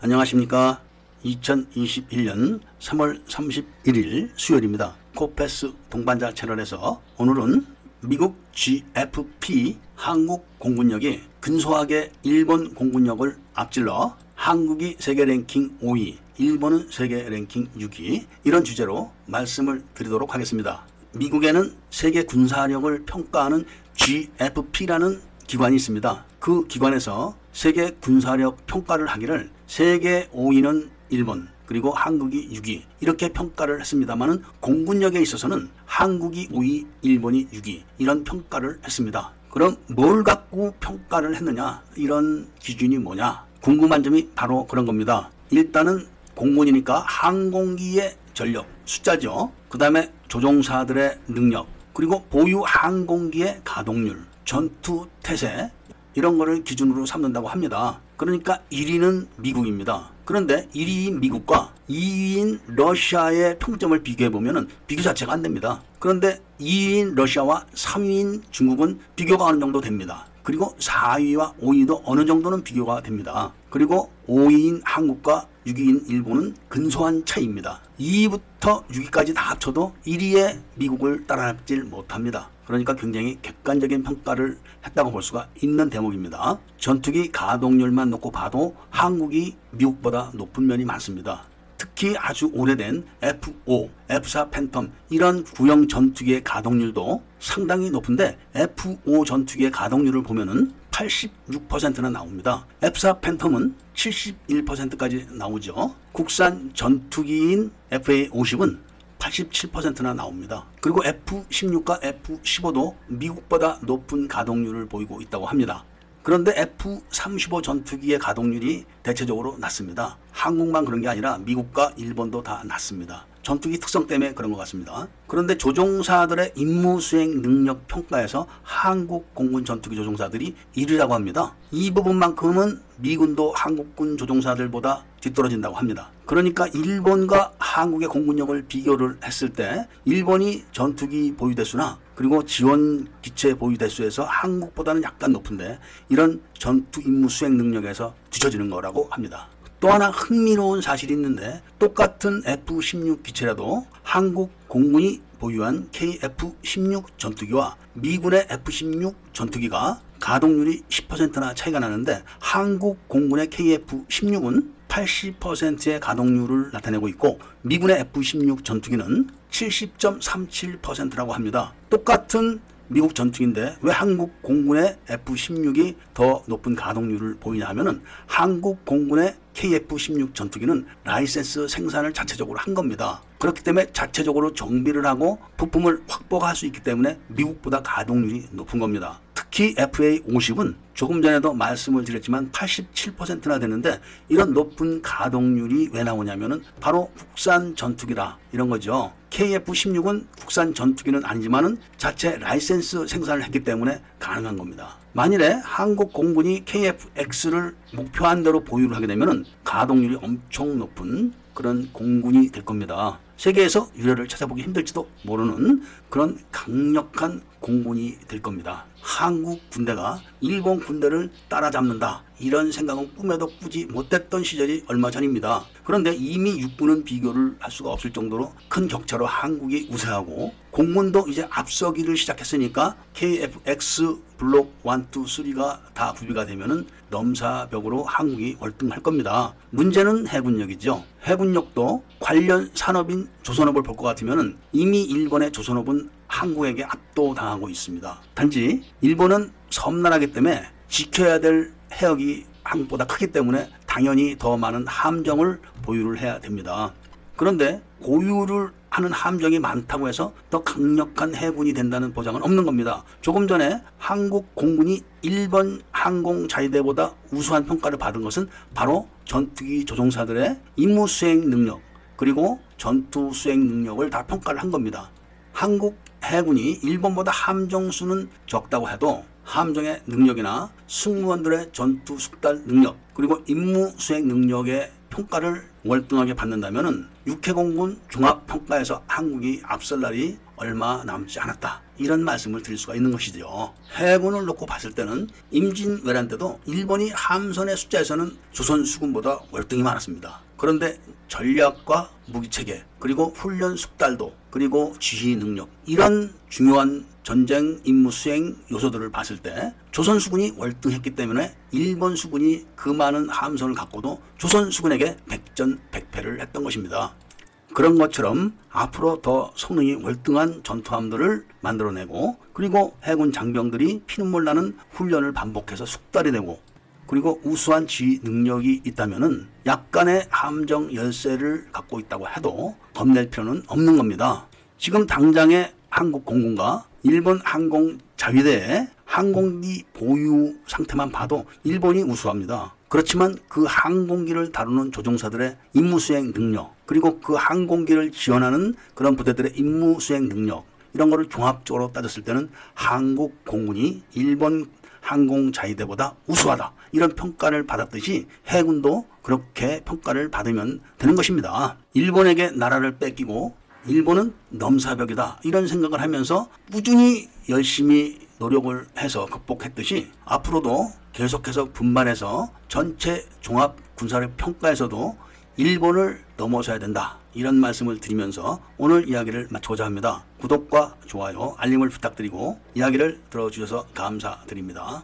안녕하십니까. 2021년 3월 31일 수요일입니다. 코페스 동반자 채널에서 오늘은 미국 GFP 한국 공군력이 근소하게 일본 공군력을 앞질러 한국이 세계 랭킹 5위, 일본은 세계 랭킹 6위 이런 주제로 말씀을 드리도록 하겠습니다. 미국에는 세계 군사력을 평가하는 GFP라는 기관이 있습니다. 그 기관에서 세계 군사력 평가를 하기를 세계 5위는 일본 그리고 한국이 6위 이렇게 평가를 했습니다만은 공군력에 있어서는 한국이 5위, 일본이 6위 이런 평가를 했습니다. 그럼 뭘 갖고 평가를 했느냐? 이런 기준이 뭐냐? 궁금한 점이 바로 그런 겁니다. 일단은 공군이니까 항공기의 전력, 숫자죠. 그 다음에 조종사들의 능력, 그리고 보유 항공기의 가동률, 전투 태세, 이런 거를 기준으로 삼는다고 합니다. 그러니까 1위는 미국입니다. 그런데 1위인 미국과 2위인 러시아의 평점을 비교해 보면은 비교 자체가 안 됩니다. 그런데 2위인 러시아와 3위인 중국은 비교가 어느 정도 됩니다. 그리고 4위와 5위도 어느 정도는 비교가 됩니다. 그리고 5위인 한국과 6위인 일본은 근소한 차이입니다. 2위부터 6위까지 다 합쳐도 1위의 미국을 따라잡질 못합니다. 그러니까 굉장히 객관적인 평가를 했다고 볼 수가 있는 대목입니다. 전투기 가동률만 놓고 봐도 한국이 미국보다 높은 면이 많습니다. 특히 아주 오래된 F5, F4 팬텀 이런 구형 전투기의 가동률도 상당히 높은데 F5 전투기의 가동률을 보면은 86%나 나옵니다. F4 팬텀은 71%까지 나오죠. 국산 전투기인 FA50은 87%나 나옵니다. 그리고 F-16과 F-15도 미국보다 높은 가동률을 보이고 있다고 합니다. 그런데 F-35 전투기의 가동률이 대체적으로 낮습니다. 한국만 그런 게 아니라 미국과 일본도 다 낮습니다. 전투기 특성 때문에 그런 것 같습니다. 그런데 조종사들의 임무 수행 능력 평가에서 한국 공군 전투기 조종사들이 1위라고 합니다. 이 부분만큼은 미군도 한국군 조종사들보다 뒤떨어진다고 합니다. 그러니까 일본과 한국의 공군력을 비교를 했을 때 일본이 전투기 보유 대수나 그리고 지원 기체 보유 대수에서 한국보다는 약간 높은데 이런 전투 임무 수행 능력에서 뒤처지는 거라고 합니다. 또 하나 흥미로운 사실이 있는데 똑같은 F-16 기체라도 한국 공군이 보유한 KF-16 전투기와 미군의 F-16 전투기가 가동률이 10%나 차이가 나는데 한국 공군의 KF-16은 80%의 가동률을 나타내고 있고 미군의 F-16 전투기는 70.37%라고 합니다. 똑같은 미국 전투기인데 왜 한국 공군의 F-16이 더 높은 가동률을 보이냐 하면은 한국 공군의 KF-16 전투기는 라이센스 생산을 자체적으로 한 겁니다. 그렇기 때문에 자체적으로 정비를 하고 부품을 확보할 수 있기 때문에 미국보다 가동률이 높은 겁니다. 특히 FA50은 조금 전에도 말씀을 드렸지만 87%나 되는데 이런 높은 가동률이 왜 나오냐면은 바로 국산 전투기라 이런 거죠. KF-16은 국산 전투기는 아니지만은 자체 라이센스 생산을 했기 때문에 가능한 겁니다. 만일에 한국 공군이 KF-X를 목표한 대로 보유를 하게 되면은 가동률이 엄청 높은 그런 공군이 될 겁니다. 세계에서 유례를 찾아보기 힘들지도 모르는 그런 강력한 공군이 될 겁니다. 한국 군대가 일본 군대를 따라잡는다. 이런 생각은 꿈에도 꾸지 못했던 시절이 얼마 전입니다. 그런데 이미 육군은 비교를 할 수가 없을 정도로 큰 격차로 한국이 우세하고 공군도 이제 앞서기를 시작했으니까 KFX 블록 1, 2, 3가 다 구비가 되면은 넘사벽으로 한국이 월등할 겁니다. 문제는 해군력이죠. 해군력도 관련 산업인 조선업을 볼 것 같으면은 이미 일본의 조선업은 한국에게 압도당하고 있습니다. 단지 일본은 섬나라기 때문에 지켜야 될 해역이 한국보다 크기 때문에 당연히 더 많은 함정을 보유를 해야 됩니다. 그런데 고유를 하는 함정이 많다고 해서 더 강력한 해군이 된다는 보장은 없는 겁니다. 조금 전에 한국 공군이 일본 항공 자위대보다 우수한 평가를 받은 것은 바로 전투기 조종사들의 임무 수행 능력 그리고 전투 수행 능력을 다 평가를 한 겁니다. 한국 해군이 일본보다 함정 수는 적다고 해도 함정의 능력이나 승무원들의 전투 숙달 능력 그리고 임무 수행 능력의 평가를 월등하게 받는다면은 육해공군 종합평가에서 한국이 앞설 날이 얼마 남지 않았다. 이런 말씀을 드릴 수가 있는 것이죠. 해군을 놓고 봤을 때는 임진왜란 때도 일본이 함선의 숫자에서는 조선 수군보다 월등히 많았습니다. 그런데 전략과 무기체계 그리고 훈련 숙달도 그리고 지휘 능력 이런 중요한 전쟁 임무 수행 요소들을 봤을 때 조선 수군이 월등했기 때문에 일본 수군이 그 많은 함선을 갖고도 조선 수군에게 백전백패를 했던 것입니다. 그런 것처럼 앞으로 더 성능이 월등한 전투함들을 만들어내고 그리고 해군 장병들이 피눈물 나는 훈련을 반복해서 숙달이 되고 그리고 우수한 지휘 능력이 있다면은 약간의 함정 열세를 갖고 있다고 해도 겁낼 필요는 없는 겁니다. 지금 당장의 한국 공군과 일본 항공 자위대의 항공기 보유 상태만 봐도 일본이 우수합니다. 그렇지만 그 항공기를 다루는 조종사들의 임무 수행 능력, 그리고 그 항공기를 지원하는 그런 부대들의 임무 수행 능력, 이런 거를 종합적으로 따졌을 때는 한국 공군이 일본 항공 자위대보다 우수하다. 이런 평가를 받았듯이 해군도 그렇게 평가를 받으면 되는 것입니다. 일본에게 나라를 뺏기고 일본은 넘사벽이다. 이런 생각을 하면서 꾸준히 열심히 노력을 해서 극복했듯이 앞으로도 계속해서 분발해서 전체 종합 군사력 평가에서도 일본을 넘어서야 된다. 이런 말씀을 드리면서 오늘 이야기를 마치고자 합니다. 구독과 좋아요, 알림을 부탁드리고 이야기를 들어주셔서 감사드립니다.